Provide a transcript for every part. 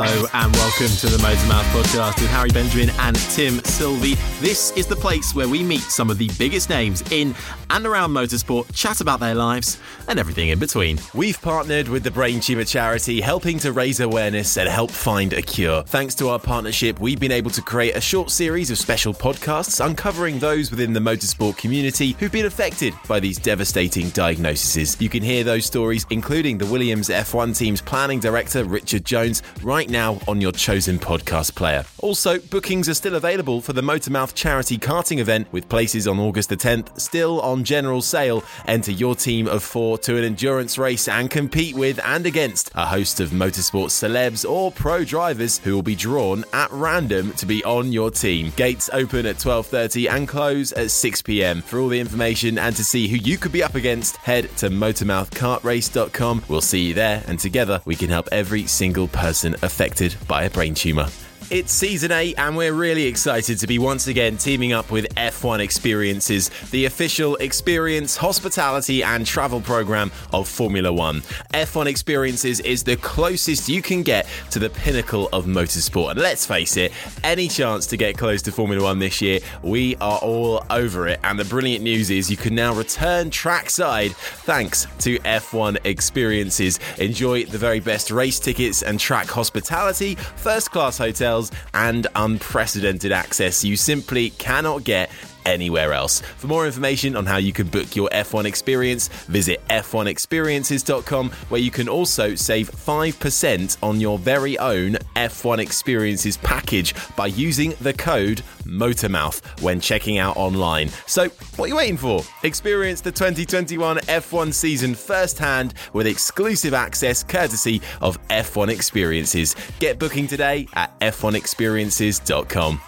Hello and welcome to the Motormouth podcast with Harry Benjamin and Tim Sylvie. This is the place where we meet some of the biggest names in and around motorsport, chat about their lives and everything in between. We've partnered with the Brain Tumor Charity, helping to raise awareness and help find a cure. Thanks to our partnership, we've been able to create a short series of special podcasts uncovering those within the motorsport community who've been affected by these devastating diagnoses. You can hear those stories, including the Williams F1 team's planning director, Richard Jones, right now on your chosen podcast player. Also, bookings are still available for the Motormouth charity karting event with places on August the 10th still on general sale. Enter your team of four to an endurance race and compete with and against a host of motorsport celebs or pro drivers who will be drawn at random to be on your team. Gates open at 12:30 and close at 6 p.m. For all the information and to see who you could be up against, head to motormouthkartrace.com. We'll see you there and together we can help every single person affected by a brain tumor. It's season 8, and we're really excited to be once again teaming up with F1 Experiences, the official experience, hospitality, and travel program of Formula One. F1 Experiences is the closest you can get to the pinnacle of motorsport. And let's face it, any chance to get close to Formula One this year, we are all over it. And the brilliant news is you can now return trackside thanks to F1 Experiences. Enjoy the very best race tickets and track hospitality, first class hotels and unprecedented access you simply cannot get anywhere else. For more information on how you can book your F1 experience, visit f1experiences.com, where you can also save 5% on your very own F1 experiences package by using the code MOTORMOUTH when checking out online. So, what are you waiting for? Experience the 2021 F1 season firsthand with exclusive access courtesy of F1 Experiences. Get booking today at f1experiences.com.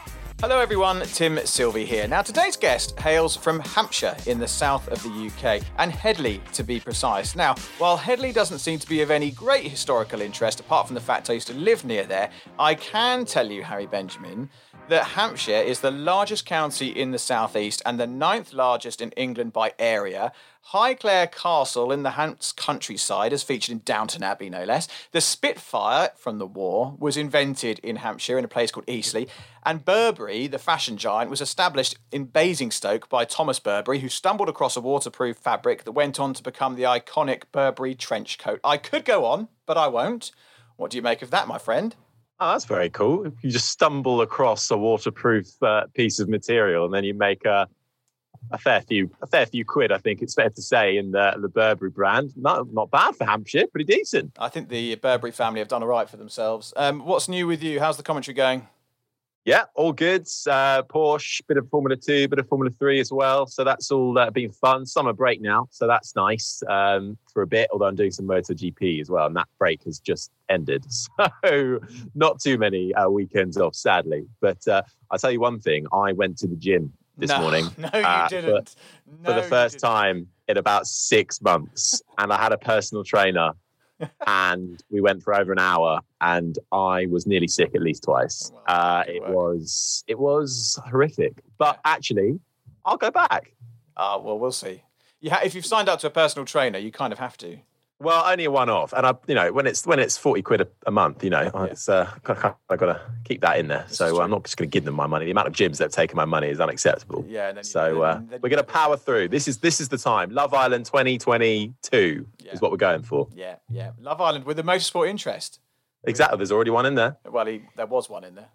Hello everyone, Tim Sylvie here. Now today's guest hails from Hampshire in the south of the UK, and Headley to be precise. Now, while Headley doesn't seem to be of any great historical interest, apart from the fact I used to live near there, I can tell you, Harry Benjamin, that Hampshire is the largest county in the southeast and the ninth largest in England by area. Highclere Castle in the Hants countryside, as featured in Downton Abbey, no less. The Spitfire from the war was invented in Hampshire in a place called Eastleigh. And Burberry, the fashion giant, was established in Basingstoke by Thomas Burberry, who stumbled across a waterproof fabric that went on to become the iconic Burberry trench coat. I could go on, but I won't. What do you make of that, my friend? Oh, that's very cool. You just stumble across a waterproof uh, piece of material and then you make a a fair few a fair few quid. I think it's fair to say in the the Burberry brand. Not not bad for Hampshire, pretty decent. I think the Burberry family have done all right for themselves. Um, what's new with you? How's the commentary going? Yeah, all good. Uh, Porsche, bit of Formula Two, bit of Formula Three as well. So that's all uh, been fun. Summer break now, so that's nice um, for a bit. Although I'm doing some MotoGP as well, and that break has just ended. So not too many uh, weekends off, sadly. But uh, I'll tell you one thing: I went to the gym this no, morning. No, you uh, didn't. For, no, for the first time in about six months, and I had a personal trainer and we went for over an hour and i was nearly sick at least twice. Uh, it work. was it was horrific. But actually i'll go back. Uh, well we'll see. You ha- if you've signed up to a personal trainer you kind of have to well, only a one-off, and I, you know, when it's when it's forty quid a, a month, you know, yeah. it's uh, I've got to keep that in there. This so I'm not just going to give them my money. The amount of gyms that have taken my money is unacceptable. Yeah. so you, uh, then, then we're going to power through. This is this is the time. Love Island 2022 yeah. is what we're going for. Yeah, yeah. Love Island with the motorsport interest. Exactly. There's already one in there. Well, he, there was one in there.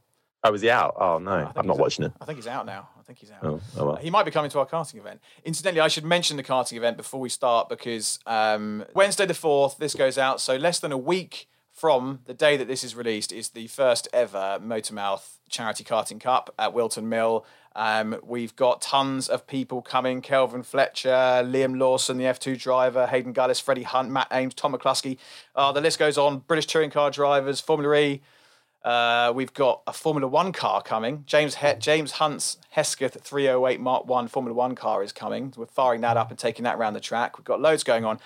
Oh, was he out? Oh no, I'm not watching it. I think he's out now. I think he's out. Oh, oh well. He might be coming to our karting event. Incidentally, I should mention the karting event before we start because um, Wednesday the fourth, this goes out. So less than a week from the day that this is released is the first ever Motormouth Charity Karting Cup at Whilton Mill. Um, we've got tons of people coming: Kelvin Fletcher, Liam Lawson, the F2 driver, Hayden Gullis, Freddie Hunt, Matt Ames, Tom McCluskey. Uh, the list goes on. British touring car drivers, Formula E. Uh, we've got a Formula One car coming. James he- James Hunt's Hesketh 308 Mark One Formula One car is coming. We're firing that up and taking that around the track. We've got loads going on.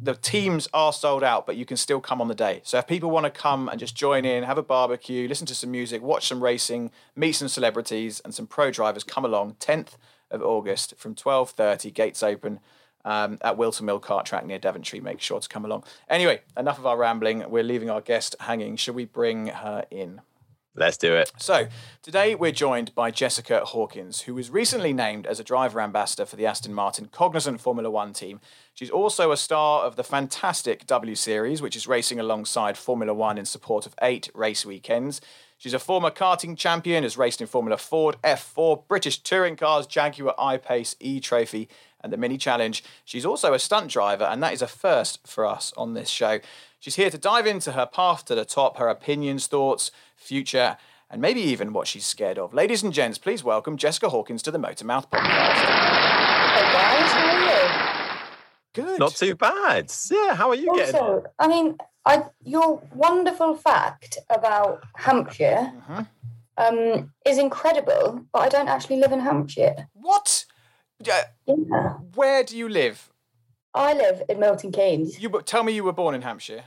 The teams are sold out, but you can still come on the day. So if people want to come and just join in, have a barbecue, listen to some music, watch some racing, meet some celebrities and some pro drivers, come along. 10th of August from 12:30, gates open um, at Whilton Mill Kart Track near Daventry. Make sure to come along. Anyway, enough of our rambling. We're leaving our guest hanging. Should we bring her in? Let's do it. So, today we're joined by Jessica Hawkins, who was recently named as a driver ambassador for the Aston Martin Cognizant Formula One team. She's also a star of the fantastic W Series, which is racing alongside Formula One in support of eight race weekends. She's a former karting champion, has raced in Formula Ford, F4, British touring cars, Jaguar I-Pace, E-Trophy, and the Mini Challenge. She's also a stunt driver, and that is a first for us on this show. She's here to dive into her path to the top, her opinions, thoughts, future, and maybe even what she's scared of. Ladies and gents, please welcome Jessica Hawkins to the Motormouth podcast. Hey guys, how are you? Good. Not too bad. Yeah, how are you also, getting on? I mean, I, your wonderful fact about Hampshire mm-hmm. um, is incredible, but I don't actually live in Hampshire. What? Yeah. Where do you live? I live in Milton Keynes. You tell me you were born in Hampshire.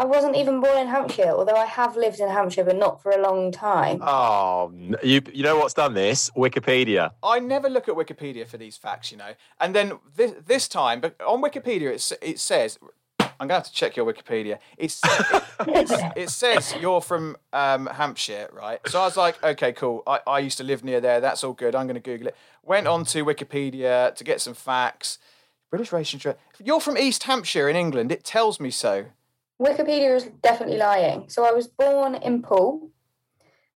I wasn't even born in Hampshire, although I have lived in Hampshire, but not for a long time. Oh, you you know what's done this? Wikipedia. I never look at Wikipedia for these facts, you know. And then this, this time, but on Wikipedia, it, it says I'm going to have to check your Wikipedia. It's, it, it, it says you're from um, Hampshire, right? So I was like, okay, cool. I, I used to live near there. That's all good. I'm going to Google it. Went on to Wikipedia to get some facts. British Racing Track. You're from East Hampshire in England. It tells me so. Wikipedia is definitely lying. So I was born in Poole.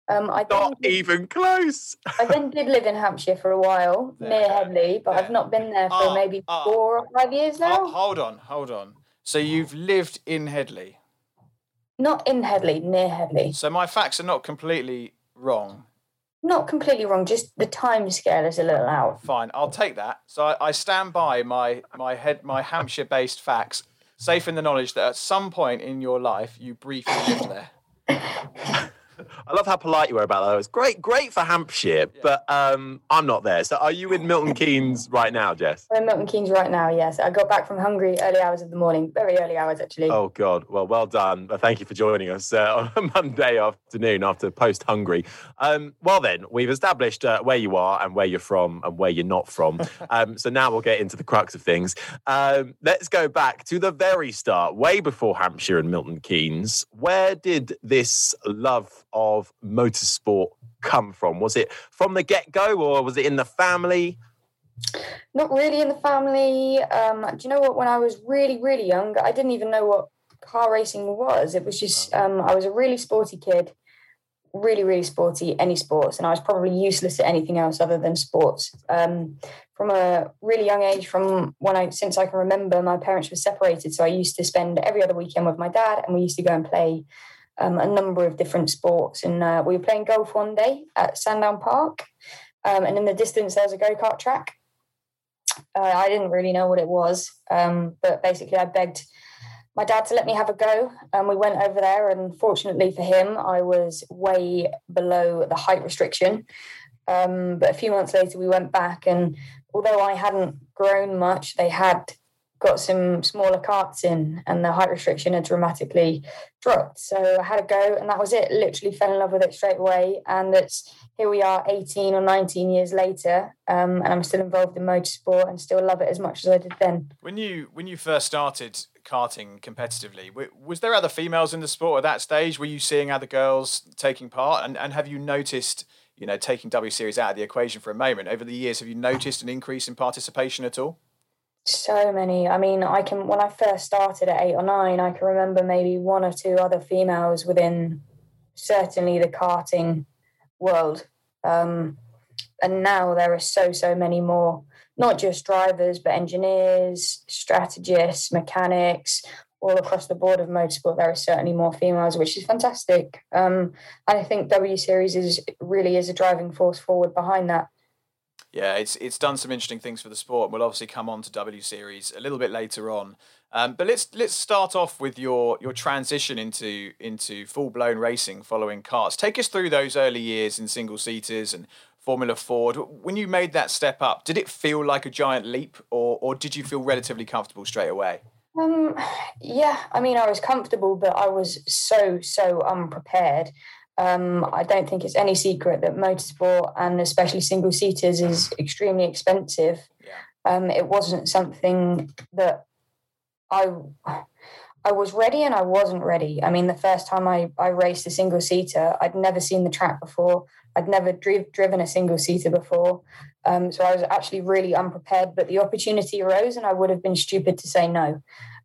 Um, I not did, even close. I then did live in Hampshire for a while, there, near Headley, but there. I've not been there for uh, maybe uh, four or five years now. hold on, hold on. So you've lived in Headley? Not in Headley, near Headley. So my facts are not completely wrong. Not completely wrong, just the time scale is a little out. Fine, I'll take that. So I, I stand by my my head my Hampshire based facts, safe in the knowledge that at some point in your life you briefly lived there. I love how polite you were about that. It's great, great for Hampshire, yeah. but um, I'm not there. So, are you in Milton Keynes right now, Jess? I'm in Milton Keynes right now. Yes, I got back from Hungary early hours of the morning, very early hours actually. Oh God, well, well done. Thank you for joining us uh, on a Monday afternoon after post Hungary. Um, well, then we've established uh, where you are and where you're from and where you're not from. Um, so now we'll get into the crux of things. Um, let's go back to the very start, way before Hampshire and Milton Keynes. Where did this love of motorsport come from? Was it from the get go or was it in the family? Not really in the family. Um, do you know what? When I was really, really young, I didn't even know what car racing was. It was just, um, I was a really sporty kid. really, really sporty, any sports, and I was probably useless at anything else other than sports. Um, from a really young age, from when I since I can remember, my parents were separated, so I used to spend every other weekend with my dad, and we used to go and play um, a number of different sports. And uh, we were playing golf one day at Sandown Park, um, and in the distance there was a go kart track. Uh, I didn't really know what it was, um, but basically I begged my dad to let me have a go. And we went over there, and fortunately for him, I was way below the height restriction. Um, but a few months later, we went back, and although I hadn't grown much, they had got some smaller karts in, and the height restriction had dramatically dropped. So I had a go, and that was it. Literally fell in love with it straight away, and it's here we are 18 or 19 years later um, and i'm still involved in motorsport and still love it as much as i did then. When you when you first started karting competitively was there other females in the sport at that stage? Were you seeing other girls taking part? And, and have you noticed you know taking w series out of the equation for a moment? Over the years have you noticed an increase in participation at all so many i mean i can when i first started at eight or nine i can remember maybe one or two other females within certainly the karting world. Um, and now there are so, so many more, not just drivers, but engineers, strategists, mechanics, all across the board of motorsport. There are certainly more females, which is fantastic. Um, and I think W Series is really is a driving force forward behind that. Yeah, it's it's done some interesting things for the sport. We'll obviously come on to W Series a little bit later on. Um, but let's let's start off with your your transition into into full blown racing following karts. Take us through those early years in single seaters and Formula Ford. When you made that step up, did it feel like a giant leap, or or did you feel relatively comfortable straight away? Um, yeah, I mean, I was comfortable, but I was so so unprepared. Um, I don't think it's any secret that motorsport and especially single seaters is extremely expensive. Yeah. Um, it wasn't something that I I was ready and I wasn't ready. I mean, the first time I, I raced a single seater, I'd never seen the track before. I'd never driv- driven a single seater before. Um, so I was actually really unprepared, but the opportunity arose and I would have been stupid to say no.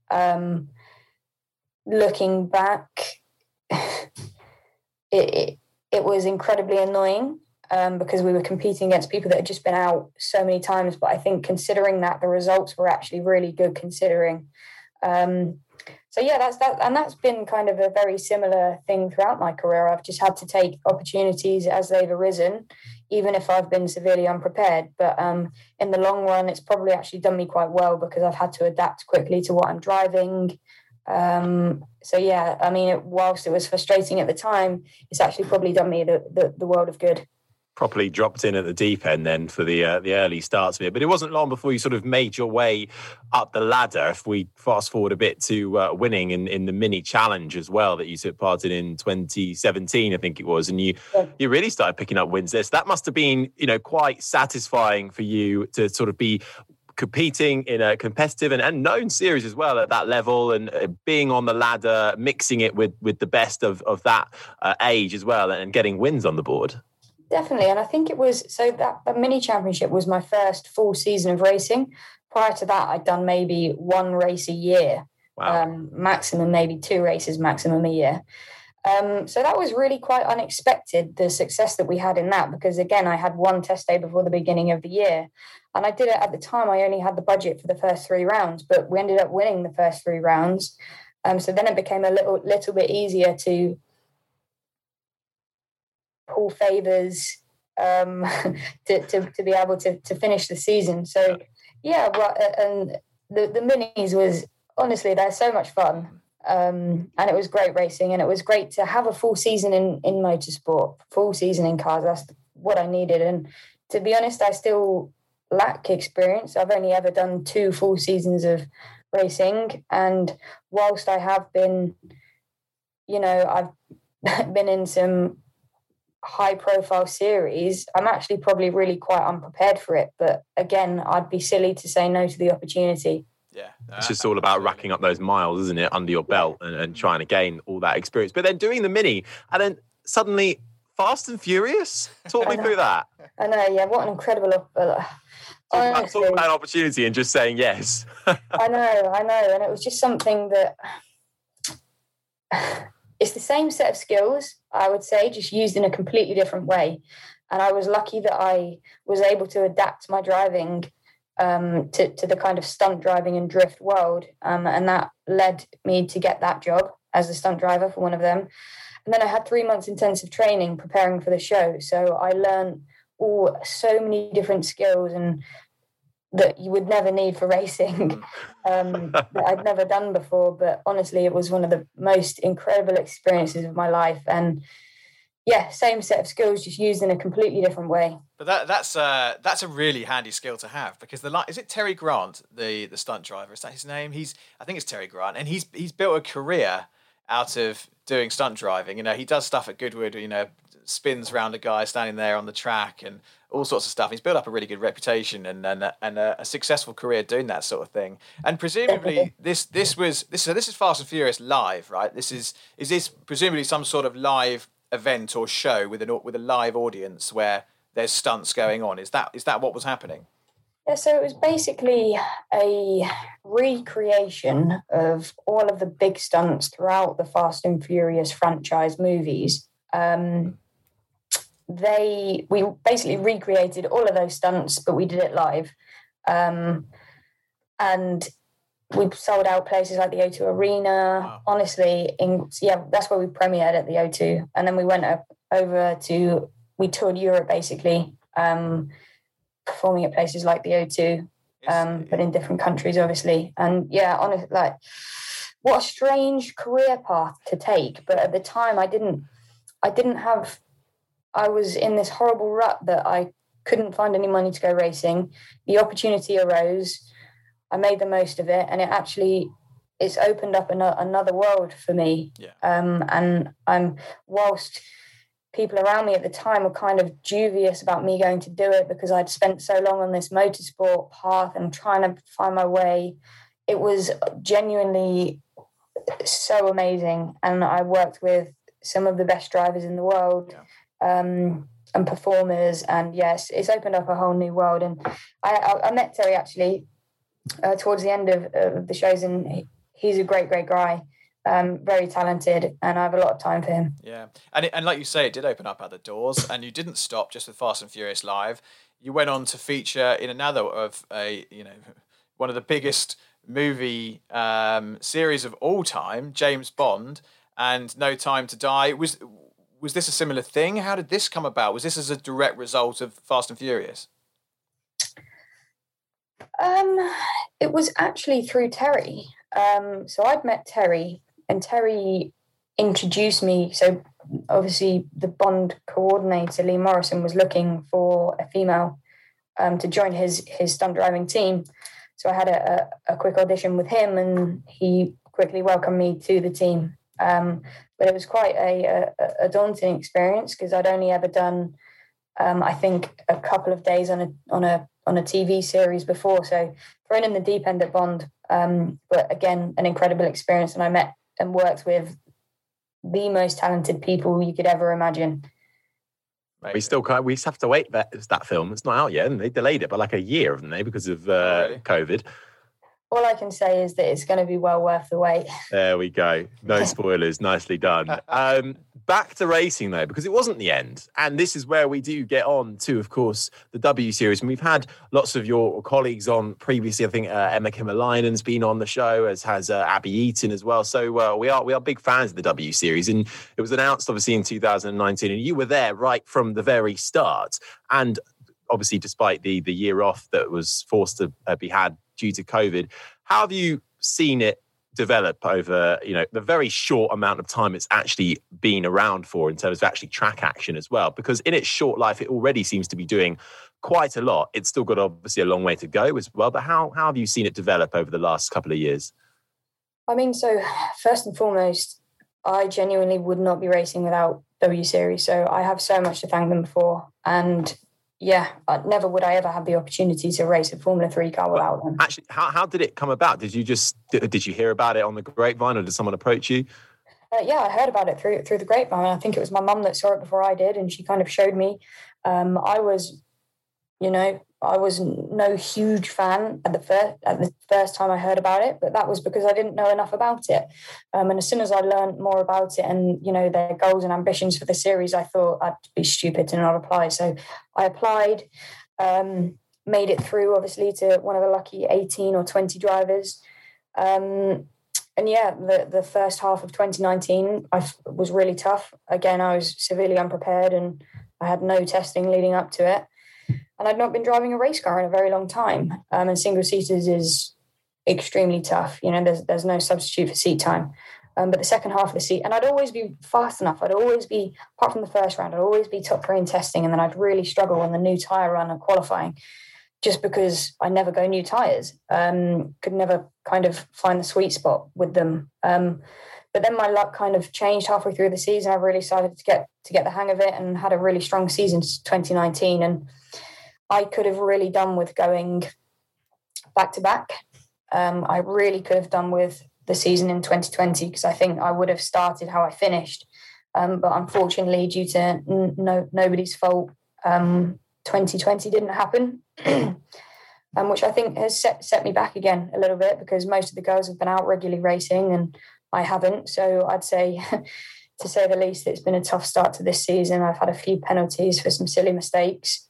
Um, looking back, it, it, was incredibly annoying um, because we were competing against people that had just been out so many times. But I think considering that, the results were actually really good considering. Um, so yeah, that's that, and that's been kind of a very similar thing throughout my career. I've just had to take opportunities as they've arisen, even if I've been severely unprepared. But um, in the long run, it's probably actually done me quite well because I've had to adapt quickly to what I'm driving. Um, so yeah, I mean, it, whilst it was frustrating at the time, it's actually probably done me the, the, the world of good properly dropped in at the deep end then for the uh, the early starts of it. But it wasn't long before you sort of made your way up the ladder. If we fast forward a bit to uh, winning in, in the mini challenge as well that you took part in in 2017, I think it was, and you yeah. you really started picking up wins there. So that must have been you know quite satisfying for you to sort of be competing in a competitive and, and known series as well at that level and uh, being on the ladder mixing it with with the best of, of that uh, age as well and getting wins on the board Definitely. And I think it was so that the mini championship was my first full season of racing. Prior to that, I'd done maybe one race a year, wow. um, maximum, maybe two races maximum a year. Um, so that was really quite unexpected, the success that we had in that, because again, I had one test day before the beginning of the year. And I did it at the time, I only had the budget for the first three rounds, but we ended up winning the first three rounds. Um, so then it became a little little bit easier to pull favors um, to, to, to be able to, to finish the season. So, yeah, well, and the, the minis was honestly, they're so much fun. Um, and it was great racing, and it was great to have a full season in, in motorsport, full season in cars. That's what I needed. And to be honest, I still lack experience. I've only ever done two full seasons of racing. And whilst I have been, you know, I've been in some high profile series, I'm actually probably really quite unprepared for it. But again, I'd be silly to say no to the opportunity. Yeah. It's just all about racking up those miles, isn't it, under your belt and, and trying to gain all that experience. But then doing the mini and then suddenly Fast and Furious? Talk me through that. I know, yeah. What an incredible. Uh, honestly, talk about an opportunity and just saying yes. I know, I know. And it was just something that it's the same set of skills, I would say, just used in a completely different way. And I was lucky that I was able to adapt my driving um, to, to the kind of stunt driving and drift world. Um, and that led me to get that job as a stunt driver for one of them. And then I had three months intensive training preparing for the show. So I learned all so many different skills and that you would never need for racing um, that I'd never done before. But honestly, it was one of the most incredible experiences of my life. And yeah, same set of skills, just used in a completely different way. But that, that's uh, that's a really handy skill to have because the is it Terry Grant, the the stunt driver? Is that his name? He's I think it's Terry Grant, and he's he's built a career out of doing stunt driving. You know, he does stuff at Goodwood. You know, spins around a guy standing there on the track and all sorts of stuff. He's built up a really good reputation and and, and a, a successful career doing that sort of thing. And presumably, this this was this so this is Fast and Furious live, right? This is is this presumably some sort of live event or show with an with a live audience where there's stunts going on. Is that is that what was happening? Yeah, so it was basically a recreation of all of the big stunts throughout the Fast and Furious franchise movies. Um, they we basically recreated all of those stunts, but we did it live, um, and we sold out places like the O2 Arena. Wow. Honestly, in yeah, that's where we premiered at the O2, and then we went up over to we toured Europe basically, um, performing at places like the O2, um, but in different countries, obviously. And yeah, honestly, like what a strange career path to take. But at the time, I didn't, I didn't have, I was in this horrible rut that I couldn't find any money to go racing. The opportunity arose I made the most of it, and it actually it's opened up an, another world for me. Yeah. Um, and I'm whilst people around me at the time were kind of dubious about me going to do it because I'd spent so long on this motorsport path and trying to find my way. It was genuinely so amazing, and I worked with some of the best drivers in the world. Yeah. Um, and performers, and yes, it's opened up a whole new world. And I, I, I met Terry actually uh, towards the end of, of the shows, and he's a great, great guy. Um, very talented, and I have a lot of time for him. Yeah, and it, and like you say, it did open up other doors, and you didn't stop just with Fast and Furious Live. You went on to feature in another of a you know one of the biggest movie um, series of all time, James Bond, and No Time to Die. Was was this a similar thing? How did this come about? Was this as a direct result of Fast and Furious? Um, it was actually through Terry. Um, so I'd met Terry, and Terry introduced me. So obviously, the Bond coordinator Lee Morrison was looking for a female um, to join his his stunt driving team. So I had a, a, a, quick audition with him, and he quickly welcomed me to the team. Um, but it was quite a, a, a daunting experience because I'd only ever done, um, I think, a couple of days on a on a on a TV series before. So thrown in the deep end at Bond. Um, but again, an incredible experience. And I met and worked with the most talented people you could ever imagine. We still can't, we have to wait that that film. It's not out yet, and they delayed it by like a year, haven't they, because of uh, oh, really? COVID all I can say is that it's going to be well worth the wait. There we go. No spoilers. Nicely done. Um, back to racing though, because it wasn't the end, and this is where we do get on to, of course, the W Series. And we've had lots of your colleagues on previously. I think uh, Emma Kimilainen's been on the show, as has uh, Abbie Eaton as well. So uh, we are we are big fans of the W Series, and it was announced obviously in 2019, and you were there right from the very start. And obviously, despite the the year off that was forced to uh, be had due to COVID. How have you seen it develop over you know the very short amount of time it's actually been around for in terms of actually track action as well because in its short life it already seems to be doing quite a lot. It's still got obviously a long way to go as well but how, how have you seen it develop over the last couple of years? I mean so first and foremost i genuinely would not be racing without w series so i have so much to thank them for and yeah, never would I ever have the opportunity to race a Formula Three car without them. Actually, how, how did it come about? Did you just did you hear about it on the grapevine, or did someone approach you? Uh, yeah, I heard about it through through the grapevine. I think it was my mum that saw it before I did, and she kind of showed me. Um, I was You know, I was no huge fan at the first at the first time I heard about it, but that was because I didn't know enough about it. Um, and as soon as I learned more about it and you know their goals and ambitions for the series, I thought I'd be stupid to not apply. So I applied, um, made it through, obviously to one of the lucky eighteen or twenty drivers. Um, and yeah, the the first half of 2019 I was really tough. Again, I was severely unprepared and I had no testing leading up to it and I'd not been driving a race car in a very long time. Um, and single seaters is extremely tough. You know, there's there's no substitute for seat time. Um, but the second half of the seat, and I'd always be fast enough. I'd always be, apart from the first round, I'd always be top three in testing, and then I'd really struggle on the new tire run and qualifying, just because I never go new tires. Um, could never kind of find the sweet spot with them. Um, but then my luck kind of changed halfway through the season. I really started to get to get the hang of it, and had a really strong season 2019. And I could have really done with going back to back. Um, I really could have done with the season in 2020 because I think I would have started how I finished. Um, but unfortunately, due to no nobody's fault, um, 2020 didn't happen, um, which I think has set, set me back again a little bit because most of the girls have been out regularly racing and I haven't. So I'd say, to say the least, it's been a tough start to this season. I've had a few penalties for some silly mistakes.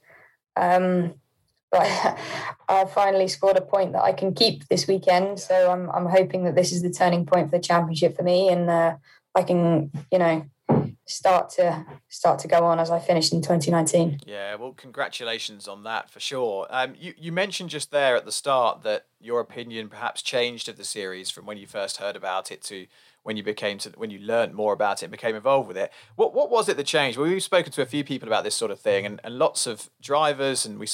Um, but I finally scored a point that I can keep this weekend. So I'm I'm hoping that this is the turning point for the championship for me, and uh, I can you know start to start to go on as I finished in 2019. Yeah, well, congratulations on that for sure. Um, you you mentioned just there at the start that your opinion perhaps changed of the series from when you first heard about it to when you became to when you learned more about it and became involved with it. What what was it that changed? Well, we've spoken to a few people about this sort of thing, and, and lots of drivers, and we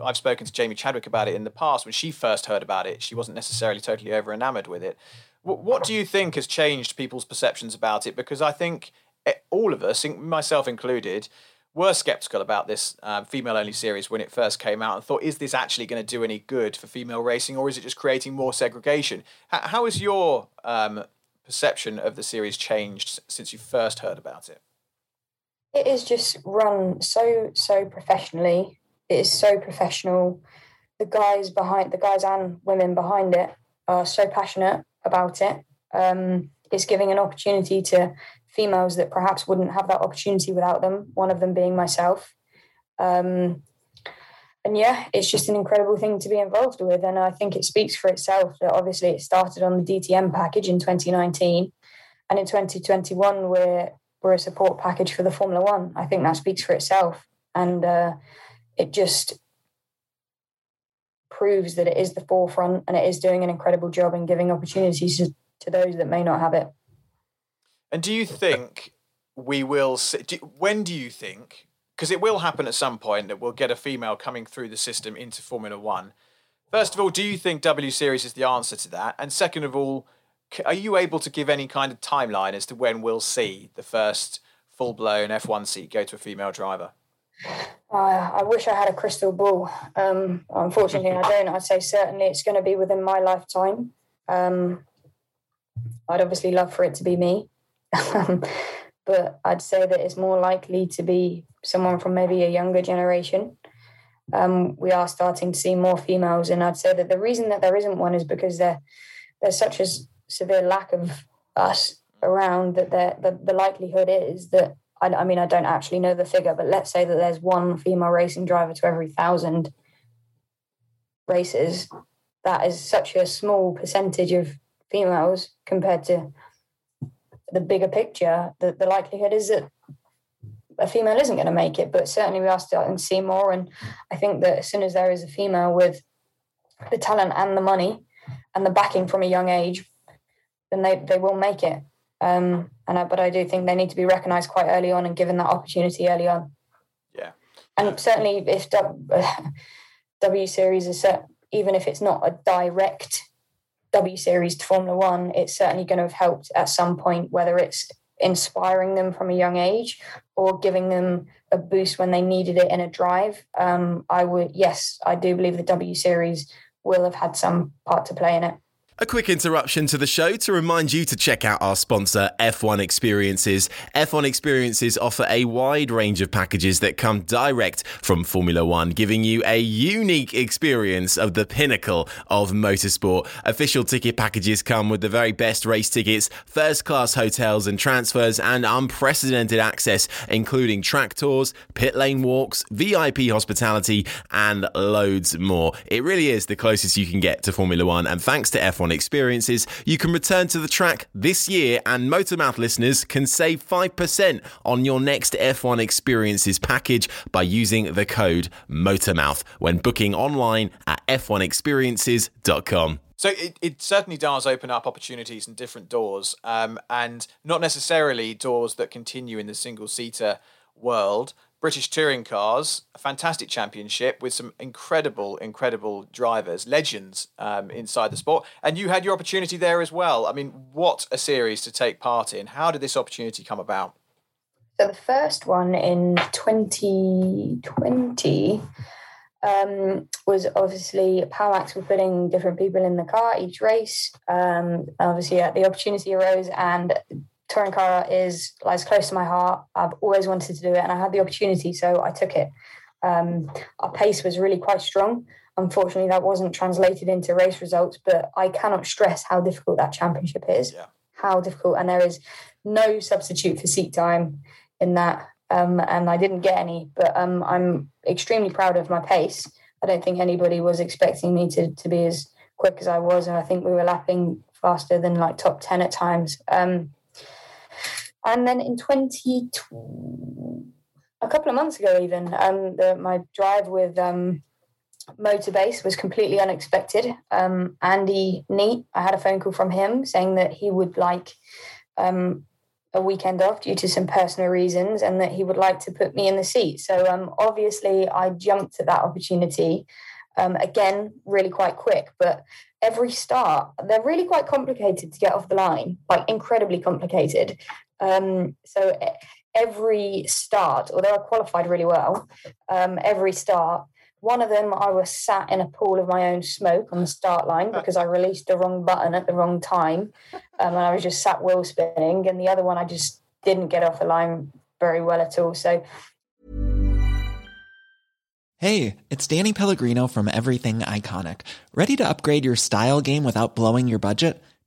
I've spoken to Jamie Chadwick about it in the past. When she first heard about it, she wasn't necessarily totally over enamored with it. What, what do you think has changed people's perceptions about it? Because I think eh, all of us, myself included, were skeptical about this um, female only series when it first came out and thought, is this actually going to do any good for female racing or is it just creating more segregation? H- how is your um, perception of the series changed since you first heard about it? It is just run so so professionally. It is so professional. The guys behind the guys and women behind it are so passionate about it. Um, it's giving an opportunity to females that perhaps wouldn't have that opportunity without them. One of them being myself. Um, and yeah, it's just an incredible thing to be involved with. And I think it speaks for itself that obviously it started on the DTM package in 2019. And in 2021, we're, we're a support package for the Formula One. I think that speaks for itself. And uh, it just proves that it is the forefront and it is doing an incredible job in giving opportunities to, to those that may not have it. And do you think we will see, do, when do you think because it will happen at some point that we'll get a female coming through the system into Formula One. First of all, do you think W Series is the answer to that? And second of all, are you able to give any kind of timeline as to when we'll see the first full blown F1 seat go to a female driver? Uh, I wish I had a crystal ball. Um, unfortunately, I don't. I'd say certainly it's going to be within my lifetime. Um, I'd obviously love for it to be me. but I'd say that it's more likely to be someone from maybe a younger generation. Um, we are starting to see more females, and I'd say that the reason that there isn't one is because there there's such a severe lack of us around that the the likelihood is that I, I mean I don't actually know the figure, but let's say that there's one female racing driver to every thousand races. That is such a small percentage of females compared to the bigger picture, the, the likelihood is that a female isn't going to make it. But certainly we are starting to see more. And I think that as soon as there is a female with the talent and the money and the backing from a young age, then they, they will make it. Um, and I, but I do think they need to be recognised quite early on and given that opportunity early on. Yeah. And certainly, if W, w Series is set, even if it's not a direct W Series to Formula One, it's certainly going to have helped at some point, whether it's inspiring them from a young age or giving them a boost when they needed it in a drive. Um, I would, yes, I do believe the W Series will have had some part to play in it. A quick interruption to the show to remind you to check out our sponsor, F1 Experiences. F1 Experiences offer a wide range of packages that come direct from Formula One, giving you a unique experience of the pinnacle of motorsport. Official ticket packages come with the very best race tickets, first class hotels and transfers, and unprecedented access, including track tours, pit lane walks, VIP hospitality, and loads more. It really is the closest you can get to Formula One, and thanks to F1 experiences, you can return to the track this year, and Motormouth listeners can save 5% on your next F1 experiences package by using the code MOTORMOUTH when booking online at f1experiences.com. So it, it certainly does open up opportunities and different doors, um, and not necessarily doors that continue in the single seater world. British touring cars, a fantastic championship with some incredible, incredible drivers, legends um, inside the sport. And you had your opportunity there as well. I mean, what a series to take part in. How did this opportunity come about? So the first one in 2020 um, was obviously Power Maxed were putting different people in the car each race. Um, obviously, uh, the opportunity arose, and touring car is lies close to my heart. I've always wanted to do it, and I had the opportunity, so I took it. Um, our pace was really quite strong. Unfortunately, that wasn't translated into race results, but I cannot stress how difficult that championship is. Yeah. How difficult, and there is no substitute for seat time in that. Um, and I didn't get any, but um, I'm extremely proud of my pace. I don't think anybody was expecting me to to be as quick as I was, and I think we were lapping faster than like top ten at times. Um, and then in 20, a couple of months ago, even, um, the, my drive with um, Motorbase was completely unexpected. Um, Andy Neate, I had a phone call from him saying that he would like um, a weekend off due to some personal reasons and that he would like to put me in the seat. So um, obviously, I jumped at that opportunity. Um, again, really quite quick, but every start, they're really quite complicated to get off the line, like incredibly complicated. Um, so every start, although I qualified really well, um, every start, one of them I was sat in a pool of my own smoke on the start line because I released the wrong button at the wrong time, um, and I was just sat wheel spinning. And the other one I just didn't get off the line very well at all. So. Hey, it's Danny Pellegrino from Everything Iconic. Ready to upgrade your style game without blowing your budget?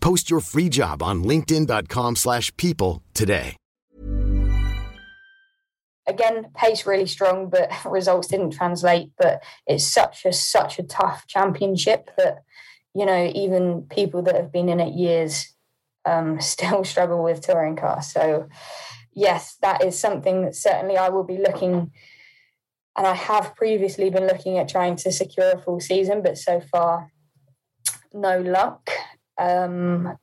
Post your free job on linkedin.com/people slash people today. Again, pace really strong, but results didn't translate. But it's such a such a tough championship that you know even people that have been in it years um, still struggle with touring cars. So yes, that is something that certainly I will be looking. And I have previously been looking at trying to secure a full season, but so far, no luck. Um,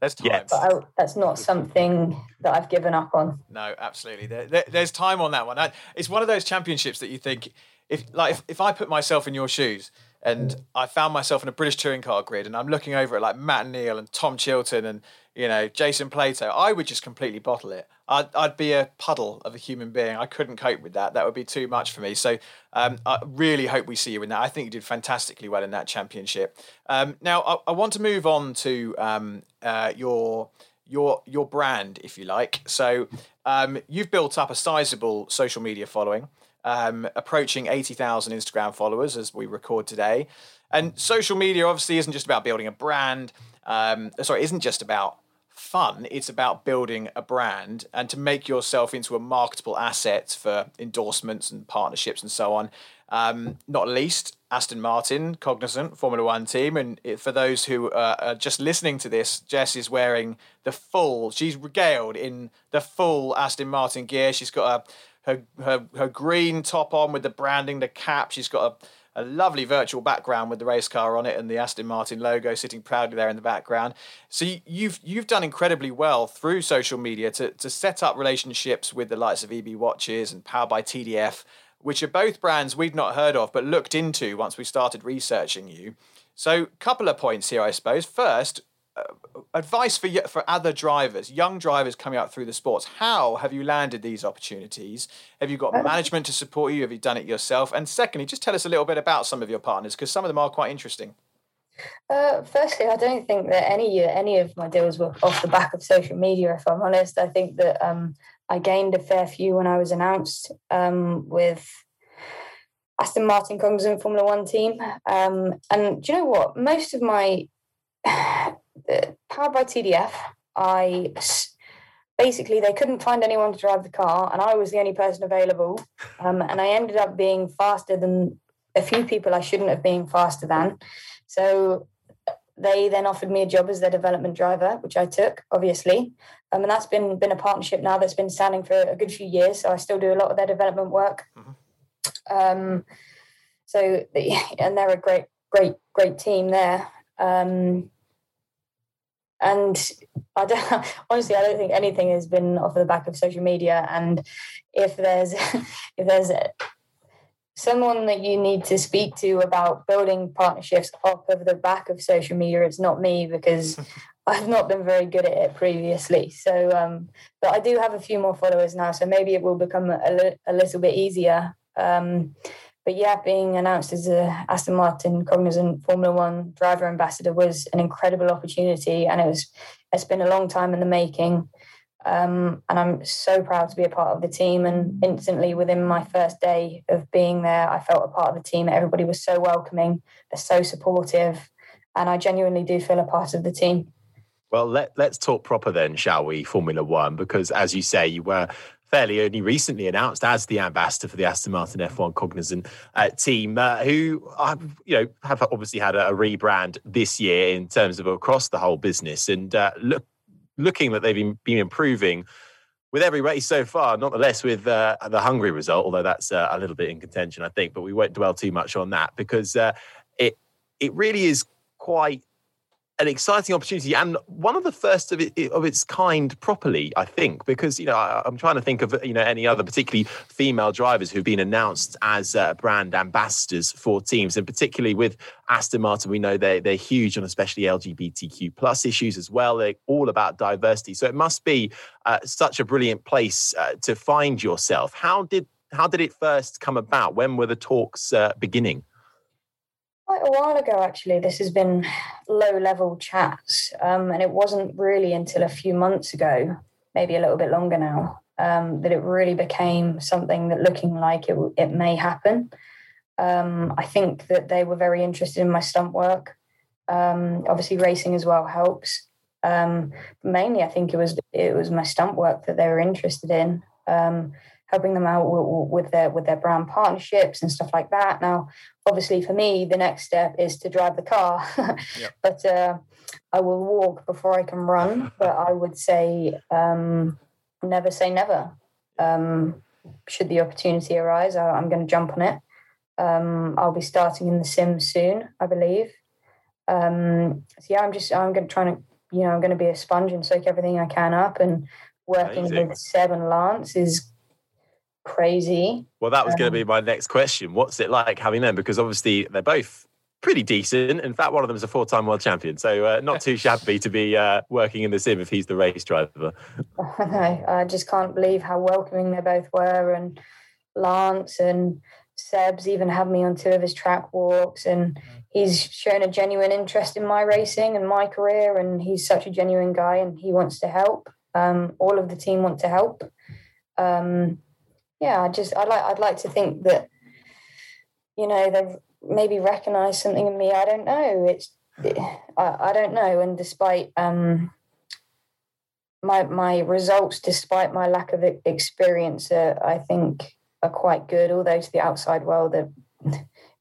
There's time. Yes. but I, that's not something that I've given up on. No, absolutely. There, there- there's time on that one. I- It's one of those championships that you think, if like if, if I put myself in your shoes and I found myself in a British touring car grid and I'm looking over at like Matt Neal and Tom Chilton and you know Jason Plato, I would just completely bottle it. I'd, I'd be a puddle of a human being. I couldn't cope with that. That would be too much for me. So um, I really hope we see you in that. I think you did fantastically well in that championship. Um, now I, I want to move on to um, uh, your your your brand, if you like. So um, you've built up a sizable social media following, um, approaching eighty thousand Instagram followers as we record today. And social media obviously isn't just about building a brand. Um, sorry, isn't just about fun. It's about building a brand and to make yourself into a marketable asset for endorsements and partnerships and so on. Um, not least, Aston Martin, cognizant Formula One team. And for those who are just listening to this, Jess is wearing the full, she's regaled in the full Aston Martin gear. She's got a, her, her, her green top on with the branding, the cap. She's got a a lovely virtual background with the race car on it and the Aston Martin logo sitting proudly there in the background. So you've you've done incredibly well through social media to to set up relationships with the likes of EB Watches and Powered by TDF which are both brands we'd not heard of but looked into once we started researching you. So, couple of points here, I suppose. First, advice for for other drivers, young drivers coming up through the sports. How have you landed these opportunities? Have you got management to support you? Have you done it yourself? And secondly, just tell us a little bit about some of your partners because some of them are quite interesting. Uh, firstly, I don't think that any any of my deals were off the back of social media. If I'm honest, I think that um, I gained a fair few when I was announced um, with Aston Martin Cognizant Formula One team. Um, and do you know what? Most of my powered by TDF, I basically they couldn't find anyone to drive the car, and I was the only person available. Um, and I ended up being faster than a few people I shouldn't have been faster than. So they then offered me a job as their development driver, which I took, obviously. Um, and that's been been a partnership now that's been standing for a good few years. So I still do a lot of their development work. Mm-hmm. Um, so and they're a great, great, great team there. Um, and I don't honestly, I don't think anything has been off the back of social media. And if there's if there's someone that you need to speak to about building partnerships off of the back of social media, it's not me because I've not been very good at it previously. So, um, but I do have a few more followers now, so maybe it will become a, a little bit easier. Um, but yeah, being announced as a Aston Martin Cognizant Formula One driver ambassador was an incredible opportunity, and it was it's been a long time in the making. Um, and I'm so proud to be a part of the team. And instantly, within my first day of being there, I felt a part of the team. Everybody was so welcoming, they're so supportive, and I genuinely do feel a part of the team. Well, let, let's talk proper then, shall we? Formula One, because as you say, you were fairly only recently announced as the ambassador for the Aston Martin F1 Cognizant uh, team, uh, who uh, you know have obviously had a, a, rebrand this year in terms of across the whole business, and uh, look looking that they've been, been improving with every race so far, nonetheless with uh, the Hungary result, although that's uh, a little bit in contention, I think, but we won't dwell too much on that because uh, it it really is quite an exciting opportunity and one of the first of, it, of its kind properly i think because you know I, am trying to think of you know any other particularly female drivers who've been announced as uh, brand ambassadors for teams and particularly with aston martin we know they, they're huge on especially lgbtq plus issues as well. They're all about diversity. So it must be uh, such a brilliant place uh, to find yourself. How did how did it first come about? When were the talks uh, beginning quite a while ago, actually. This has been low level chats. Um, and it wasn't really until a few months ago, maybe a little bit longer now, um, that it really became something that looking like it, it may happen. Um, I think that they were very interested in my stunt work. Um, obviously, racing as well helps. Um, mainly, I think it was it was my stunt work that they were interested in. Helping them out with their with their brand partnerships and stuff like that. Now, obviously, for me, the next step is to drive the car, yep. but uh, I will walk before I can run. but I would say um, never say never. Um, should the opportunity arise, I, am going to jump on it. Um, I'll be starting in the sim soon, I believe. Um, so yeah, I'm just I'm going to try to you know I'm going to be a sponge and soak everything I can up and working Amazing. with Seb and Lance is crazy. Well, that was um, going to be my next question. What's it like having them? Because obviously they're both pretty decent. In fact, one of them is a four-time world champion, so uh, not too shabby to be uh, working in the sim if he's the race driver. I I just can't believe how welcoming they both were, and Lance and Seb's even had me on two of his track walks, and he's shown a genuine interest in my racing and my career, and he's such a genuine guy, and he wants to help. Um, all of the team want to help. Um, yeah, I just I'd like I'd like to think that you know they've maybe recognised something in me. I don't know. It's I, I don't know. And despite um, my my results, despite my lack of experience, uh, I think are quite good. Although to the outside world, they're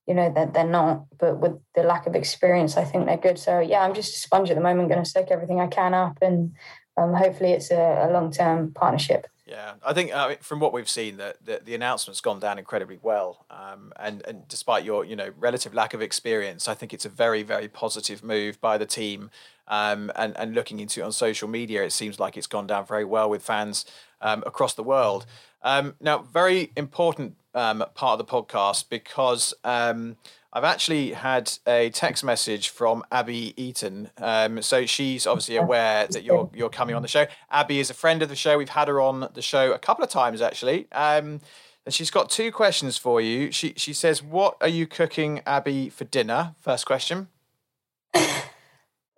you know they're, they're not. But with the lack of experience, I think they're good. So yeah, I'm just a sponge at the moment. Going to soak everything I can up, and um, hopefully it's a, a long term partnership. Yeah, I think uh, from what we've seen, that the, the, announcement's gone down incredibly well, um, and and despite your you know relative lack of experience, I think it's a very very positive move by the team. Um, and and looking into it on social media, it seems like it's gone down very well with fans um, across the world. Um, now, very important um, part of the podcast because um, I've actually had a text message from Abbie Eaton. Um, so she's obviously aware that you're you're coming on the show. Abbie is a friend of the show. We've had her on the show a couple of times actually. Um, and she's got two questions for you. She she says, "What are you cooking, Abbie, for dinner?" First question.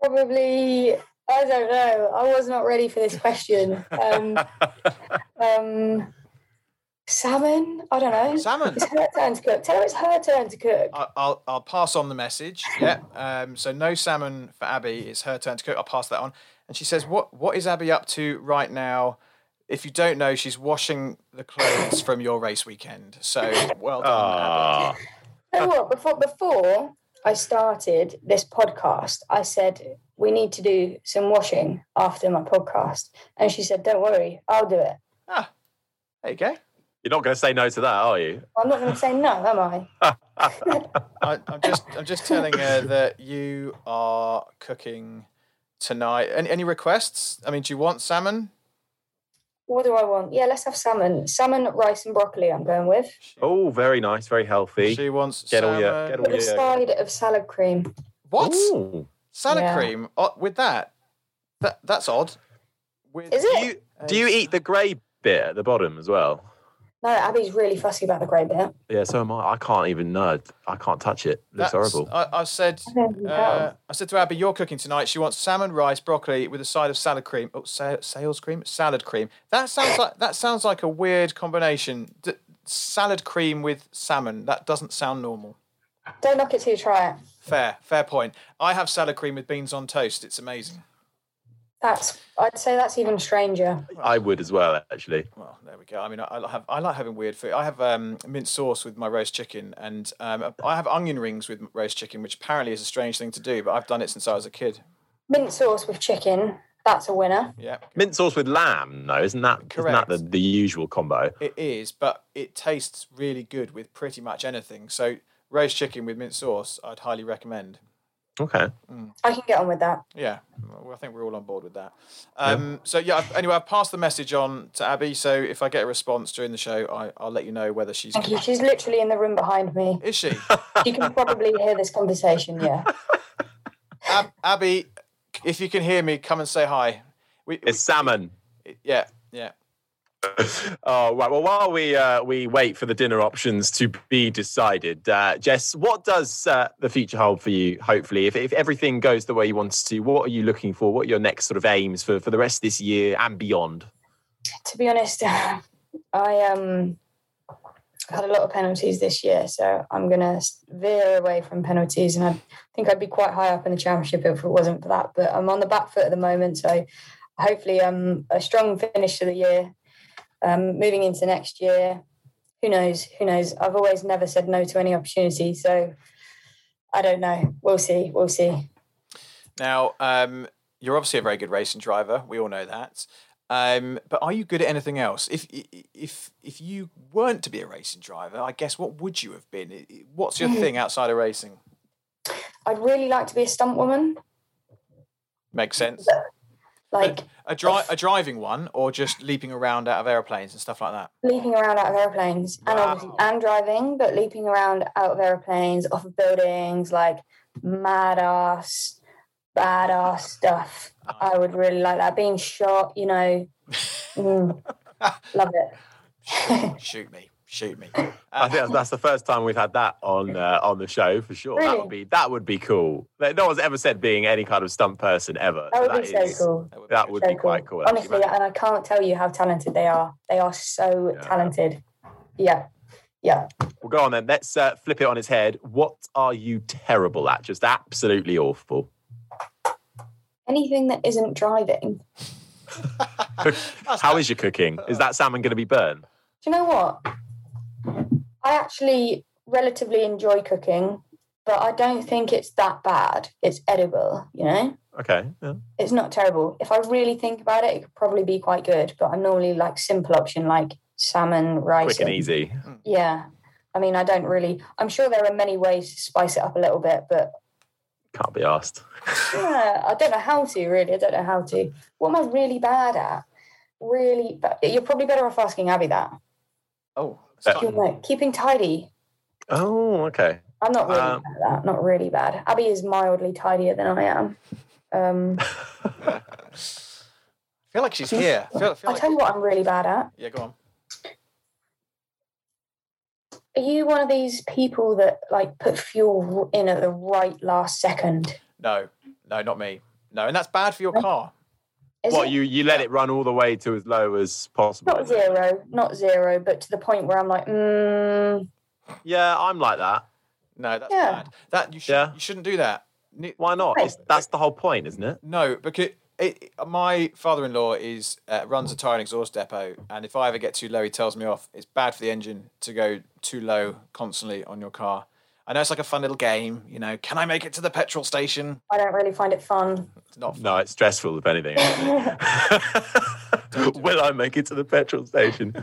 Probably I don't know. I was not ready for this question. Um, um, Salmon? I don't know. Salmon. It's her turn to cook. Tell her it's her turn to cook. I, will I'll pass on the message. Yeah. Um, so no salmon for Abbie. It's her turn to cook. I'll pass that on. And she says, "What What is Abbie up to right now?" If you don't know, she's washing the clothes from your race weekend. So well done, Abbie. You know what? Before before I started this podcast, I said we need to do some washing after my podcast, and she said, "Don't worry, I'll do it." Ah, there you go. You're not going to say no to that, are you? I'm not going to say no, am I? I am just I'm just telling her that you are cooking tonight. Any, any requests? I mean, do you want salmon? What do I want? Yeah, let's have salmon. Salmon, rice, and broccoli. I'm going with. Oh, very nice, very healthy. She wants get salmon. all your get all with your a side of salad cream. What? Ooh. Salad Yeah. cream uh, with that? That that's odd. With, Is Do it? you do you eat the grey bit at the bottom as well? No, Abbie's really fussy about the grey bit. Yeah, so am I. I can't even know. I can't touch it. It looks That's- horrible. I, I said, I uh, I said to Abbie, "You're cooking tonight." She wants salmon, rice, broccoli with a side of salad cream. Oh, sa- sales cream, salad cream. That sounds like that sounds like a weird combination. D- salad cream with salmon. That doesn't sound normal. Don't knock it till you try it. Fair, fair point. I have salad cream with beans on toast. It's amazing. That's I'd say that's even stranger. I would as well, actually. Well, there we go. I mean, I, I have I like having weird food. I have um, mint sauce with my roast chicken, and um, I have onion rings with roast chicken, which apparently is a strange thing to do, but I've done it since I was a kid. Mint sauce with chicken. That's a winner. Yeah, Mint sauce with lamb, though, isn't that? Isn't that the, the usual combo? it is, but it tastes really good with pretty much anything. So roast chicken with mint sauce, I'd highly recommend. Okay. I can get on with that. Yeah, well, I think we're all on board with that. Um, So yeah, I've- anyway, I've passed the message on to Abbie. So if I get a response during the show, I, I'll let you know whether she's. Thank you. She's literally in the room behind me. Is she? You can probably hear this conversation. Yeah. Ab- Abbie, if you can hear me, come and say hi. We, It's salmon. we- yeah, yeah. Oh right. Well, while we uh, we wait for the dinner options to be decided, uh, Jess, what does uh, the future hold for you? Hopefully, if, if everything goes the way you want it to, what are you looking for? What are your next sort of aims for, for the rest of this year and beyond? to be honest, I um had a lot of penalties this year, so I'm gonna veer away from penalties, and I think I'd be quite high up in the championship if it wasn't for that. But I'm on the back foot at the moment, so hopefully, um, a strong finish to the year. Um, moving into next year, who knows? Who knows? I've always never said no to any opportunity, so I don't know. We'll see. We'll see. Now, um, you're obviously a very good racing driver. We all know that. Um, but are you good at anything else? If if if you weren't to be a racing driver, I guess what would you have been? What's your thing outside of racing? I'd really like to be a stunt woman, Makes sense. Like. A, dri- a driving one, or just leaping around out of airplanes and stuff like that. leaping around out of airplanes and obviously Wow. and driving, but leaping around out of airplanes, off of buildings, like mad ass, bad ass stuff. I would really like that. Being shot, you know, mm, love it. Shoot me, shoot me. I think that's, that's the first time we've had that on uh, on the show for sure. That would be that would be cool. Like, No one's ever said being any kind of stunt person ever. That so would be so cool. That would be That would So be quite cool. Honestly, man. and I can't tell you how talented they are. They are so Yeah. talented. Yeah. Yeah. Well, go on then. Let's uh, flip it on its head. What are you terrible at? Just absolutely awful. Anything that isn't driving. How is your cooking? Is that salmon going to be burnt? Do you know what? I actually relatively enjoy cooking, but I don't think it's that bad. It's edible, you know? Okay. Yeah. It's not terrible. If I really think about it, it could probably be quite good, but I'm normally like simple option like salmon, rice. Quick and easy. Yeah. I mean, I don't really, I'm sure there are many ways to spice it up a little bit, but Can't be asked. yeah, I don't know how to really. I don't know how to. What am I really bad at? Really, but you're probably better off asking Abbie that. Oh, You know, keeping tidy. Oh, okay. I'm not really Um, bad at that. Not really bad. Abbie is mildly tidier than I am. Um, I feel like she's here. I feel, feel I'll like, tell you what I'm really bad at. yeah, go on. Are you one of these people that like put fuel in at the right last second? No, no, not me. No, and that's bad for your car. Is what it? you you let it run all the way to as low as possible? Not zero, not zero, but to the point where I'm like, mm, Yeah, I'm like that. No, that's Yeah. bad. That you should Yeah. you shouldn't do that. Why not? It's, that's the whole point, isn't it? No, because it, my father-in-law is uh, runs a tire and exhaust depot, and if I ever get too low, he tells me off. It's bad for the engine to go too low constantly on your car. I know it's like a fun little game, you know. Can I make it to the petrol station? I don't really find it fun. It's not. Fun. No, it's stressful, if anything. actually. Will I make it to the petrol station?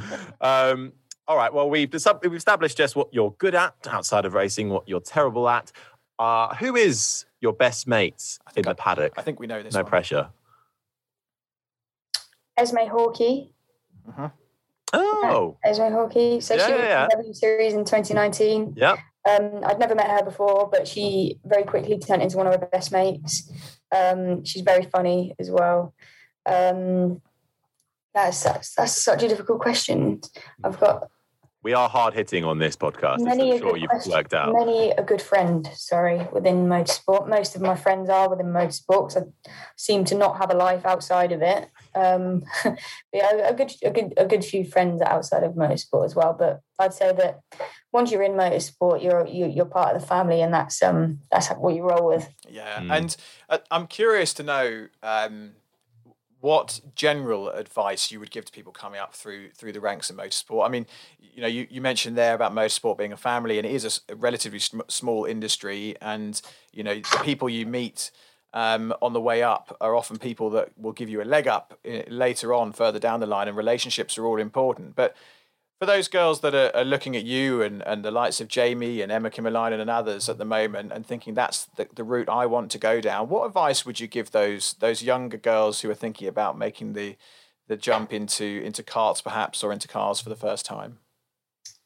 Um, all right. Well, we've we've established just what you're good at outside of racing, what you're terrible at. Uh, who is your best mate in the paddock? I think we know this. no one. pressure. Esmee Hawkey. Oh, Esmee Hawkey. So Yeah, she yeah, was yeah. in the W Series in 2019. yep. Um, I'd never met her before, but she very quickly turned into one of my best mates. Um, she's very funny as well. Um, that's, that's that's such a difficult question. I've got We are hard hitting on this podcast, as many I'm a sure good you've question- worked out. Many a good friend, sorry, within motorsport. Most of my friends are within motorsport 'cause I seem to not have a life outside of it. Um, yeah, a good, a good, a good few friends outside of motorsport as well. But I'd say that once you're in motorsport, you're you, you're part of the family, and that's um that's what you roll with. Yeah, Mm. and uh, I'm curious to know um, what general advice you would give to people coming up through through the ranks in motorsport. I mean, you know, you, you mentioned there about motorsport being a family, and it is a relatively sm- small industry, and you know, the people you meet. Um, on the way up are often people that will give you a leg up uh, later on, further down the line, and relationships are all important. But for those girls that are, are looking at you and, and the likes of Jamie and Emma Kimilainen and others at the moment and thinking that's the, the route I want to go down, what advice would you give those those younger girls who are thinking about making the the jump into into karts perhaps or into cars for the first time?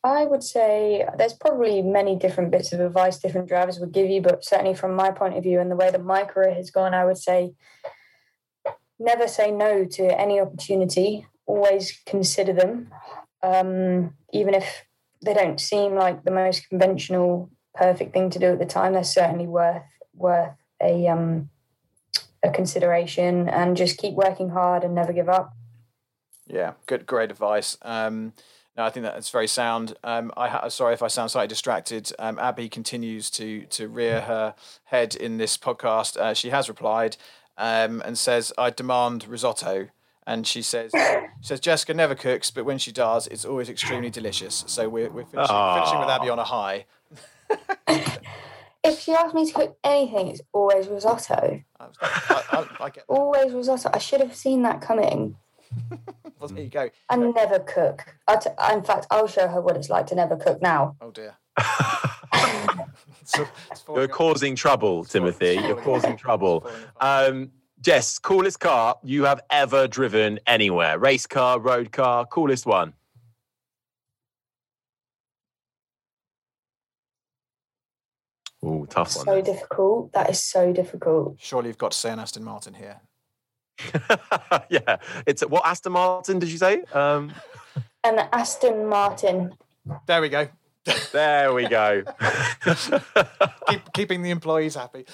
I would say there's probably many different bits of advice different drivers would give you, but certainly from my point of view and the way that my career has gone, I would say never say no to any opportunity. Always consider them, um, even if they don't seem like the most conventional, perfect thing to do at the time. They're certainly worth worth a um, a consideration, and just keep working hard and never give up. Yeah, good, great advice. Um, no, I think that's very sound. Um, I ha- sorry if I sound slightly distracted. Um, Abbie continues to to rear her head in this podcast. Uh, she has replied um, and says, "I demand risotto." And she says, she says Jessica never cooks, but when she does, it's always extremely delicious. So we're, we're finishing, finishing with Abbie on a high. If she asks me to cook anything, it's always risotto. I, I, I, I get Always risotto. I should have seen that coming. well, there you go. And never cook. I t- in fact, I'll show her what it's like to never cook now. Oh dear. So it's falling You're causing trouble, Timothy. You're causing trouble. Um, Jess, coolest car you have ever driven anywhere? Race car, road car, coolest one. Oh, tough one. So difficult. That is so difficult. Surely you've got to say an Aston Martin here. yeah, it's a, what Aston Martin did you say? Um, And Aston Martin. There we go. there we go. Keep, keeping the employees happy.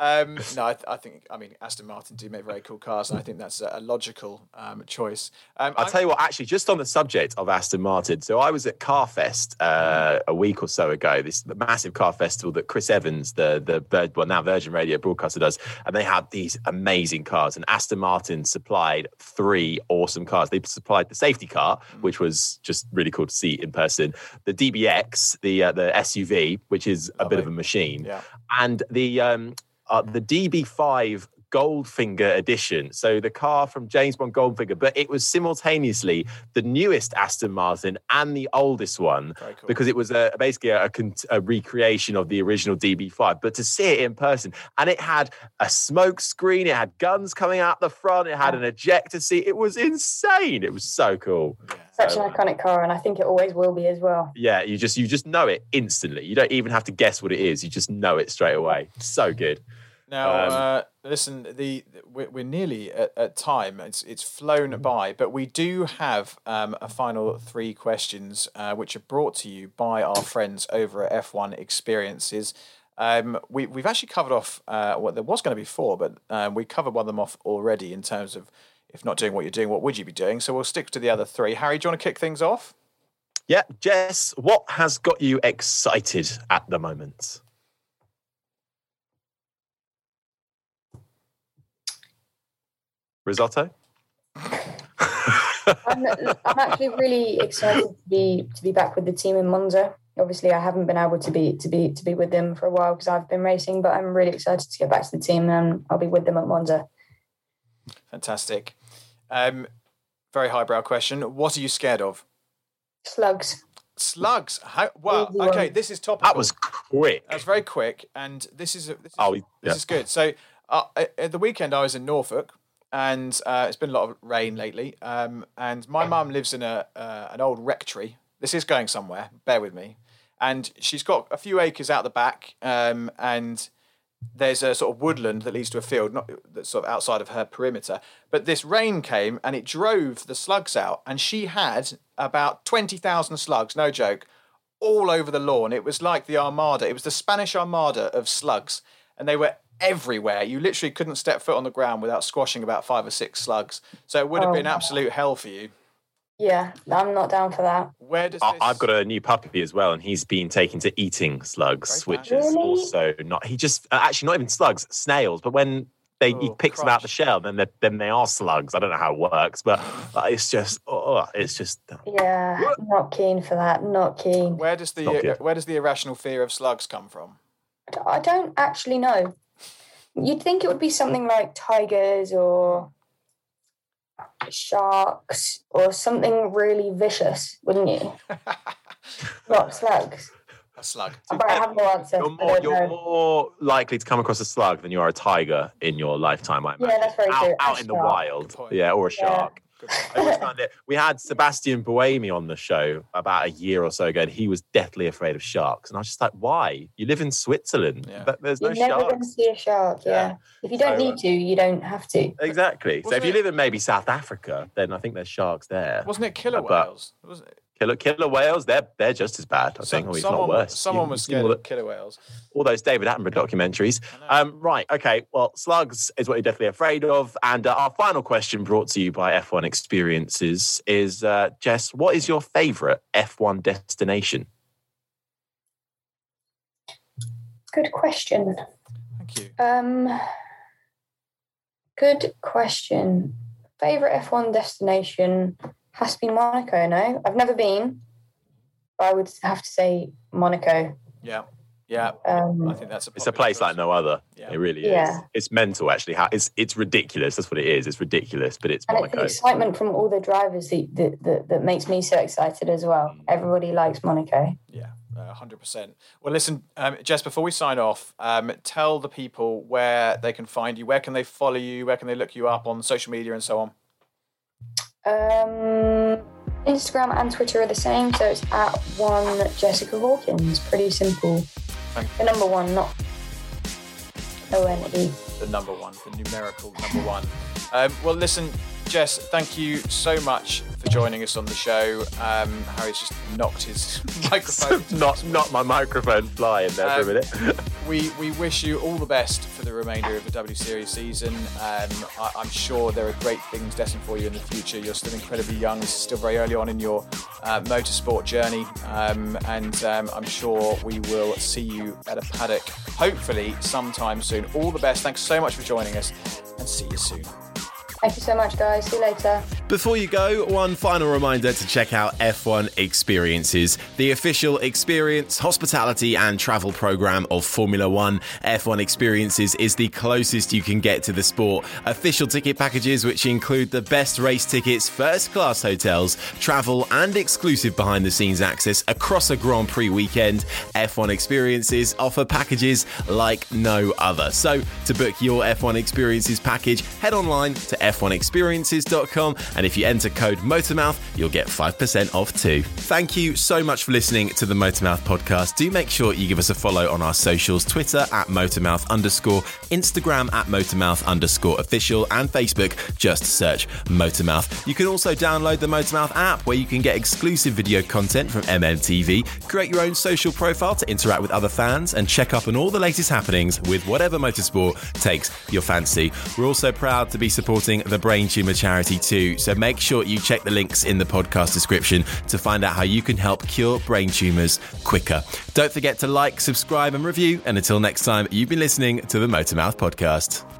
Um, no, I, th- I think I mean Aston Martin do make very cool cars, and I think that's a, a logical um, choice. Um, I'll I'm- tell you what, actually, just on the subject of Aston Martin. So I was at Carfest uh, a week or so ago, this massive car festival that Chris Evans, the, the well, now Virgin Radio broadcaster, does. And they had these amazing cars. And Aston Martin supplied three awesome cars. They supplied the safety car, which was just really cool to see in person, the DBX, the, uh, the SUV, which is a bit of a machine, Yeah. and the, um, uh, the DB5 Goldfinger edition. So the car from James Bond Goldfinger, but it was simultaneously the newest Aston Martin and the oldest one cool. because it was a, basically a, a recreation of the original DB5. But to see it in person, and it had a smoke screen, it had guns coming out the front, it had an ejector seat. It was insane. It was so cool. Such an iconic car, and I think it always will be as well. Yeah, you just you just know it instantly. You don't even have to guess what it is. You just know it straight away. So good. Now, Um, uh, listen, the we're, we're nearly at, at time. It's it's flown by, but we do have um, a final three questions, uh, which are brought to you by our friends over at F1 Experiences. Um, we we've actually covered off uh, what there was going to be four, but um, we covered one of them off already in terms of if not doing what you're doing, what would you be doing? So we'll stick to the other three. Harry, do you want to kick things off? Yeah, Jess, what has got you excited at the moment? Risotto? I'm, I'm actually really excited to be to be back with the team in Monza. Obviously, I haven't been able to be to be to be with them for a while because I've been racing, but I'm really excited to get back to the team and I'll be with them at Monza. Fantastic. Um, very highbrow question. What are you scared of? Slugs. Slugs. How, well, okay, this is topical. That was quick. That was very quick, and this is this is, Oh, this is good. So uh, at at the weekend, I was in Norfolk, and uh, it's been a lot of rain lately. Um, and my mum lives in a uh, an old rectory. This is going somewhere. Bear with me. And she's got a few acres out the back, um, and there's a sort of woodland that leads to a field, not that's sort of outside of her perimeter. But this rain came and it drove the slugs out, and she had about twenty thousand slugs, no joke, all over the lawn. It was like the Armada. It was the Spanish Armada of slugs, and they were everywhere. You literally couldn't step foot on the ground without squashing about five or six slugs. So it would have Oh. been absolute hell for you. Yeah, I'm not down for that. Where does I- this? I've got a new puppy as well, and he's been taken to eating slugs, Great which man. is Really? also not. He just uh, actually not even slugs, snails. But when they he Oh, picks them out the shell, then they then they are slugs. I don't know how it works, but it's just oh, it's just Yeah, not keen for that. Not keen. Where does the where does the irrational fear of slugs come from? I don't actually know. You'd think it would be something like tigers or sharks or something really vicious, wouldn't you? Not slugs. A slug. But I have no answer. you're more don't you're more likely to come across a slug than you are a tiger in your lifetime. I Yeah, imagine. that's very out, true. Out A in the wild, yeah, or a Yeah. shark. I always found it. We had Sebastian Buemi on the show about a year or so ago, and he was deathly afraid of sharks. And I was just like, "Why? You live in Switzerland. Yeah. But There's no You're never going to see a shark. Yeah. Yeah. If you don't So, uh, need to, you don't have to. Exactly. So Wasn't if you live in maybe South Africa, then I think there's sharks there. Wasn't it killer But- whales? Wasn't it? Killer, killer whales, they're they're just as bad. I think, or if someone, not worse. someone You- was you've scared of the- killer whales. all those David Attenborough documentaries. Um, right, okay. Well, slugs is what you're definitely afraid of. And uh, our final question, brought to you by F1 Experiences, is uh, Jess, what is your favourite F1 destination? Good question. Thank you. Um, good question. Favorite F1 destination has to be Monaco. No, I've never been. But I would have to say Monaco. Yeah, yeah. Um, I think that's a. It's a popular place like no other. Yeah. It really Yeah. is. It's mental, actually. How it's it's ridiculous. That's what it is. It's ridiculous, but it's and it's the excitement from all the drivers that, that, that, that makes me so excited as well. Mm. Everybody likes Monaco. Yeah, hundred percent. Well, listen, um, Jess. Before we sign off, um, tell the people where they can find you. Where can they follow you? Where can they look you up on social media and so on? Um, Instagram and Twitter are the same, so it's at one Jessica Hawkins. Pretty simple. The number one, not O N E. the number one, the numerical number one. Um, well, listen, Jess, thank you so much for joining us on the show. Um, Harry's just knocked his microphone. not not my microphone flying there for a Um, minute. we, we wish you all the best for the remainder of the W Series season. Um, I, am sure there are great things destined for you in the future. You're still incredibly young. This is still very early on in your uh, motorsport journey. Um, and um, I'm sure we will see you at a paddock, hopefully sometime soon. All the best. Thanks so much for joining us and see you soon. Thank you so much, guys. See you later. Before you go, one final reminder to check out F1 Experiences, the official experience, hospitality, and travel program of Formula One. F1 Experiences is the closest you can get to the sport. Official ticket packages, which include the best race tickets, first class hotels, travel, and exclusive behind the scenes access across a Grand Prix weekend. F1 Experiences offer packages like no other. So, to book your F1 Experiences package, head online to f1experiences.com. And if you enter code Motormouth, you'll get 5% off too. Thank you so much for listening to the Motormouth podcast. Do make sure you give us a follow on our socials Twitter at Motormouth underscore, Instagram at Motormouth underscore official, and Facebook. Just search Motormouth. You can also download the Motormouth app where you can get exclusive video content from MMTV, create your own social profile to interact with other fans, and check up on all the latest happenings with whatever motorsport takes your fancy. We're also proud to be supporting the Brain Tumor Charity too. So make sure you check the links in the podcast description to find out how you can help cure brain tumors quicker. Don't forget to like, subscribe, and review. And until next time, you've been listening to the Motormouth Podcast.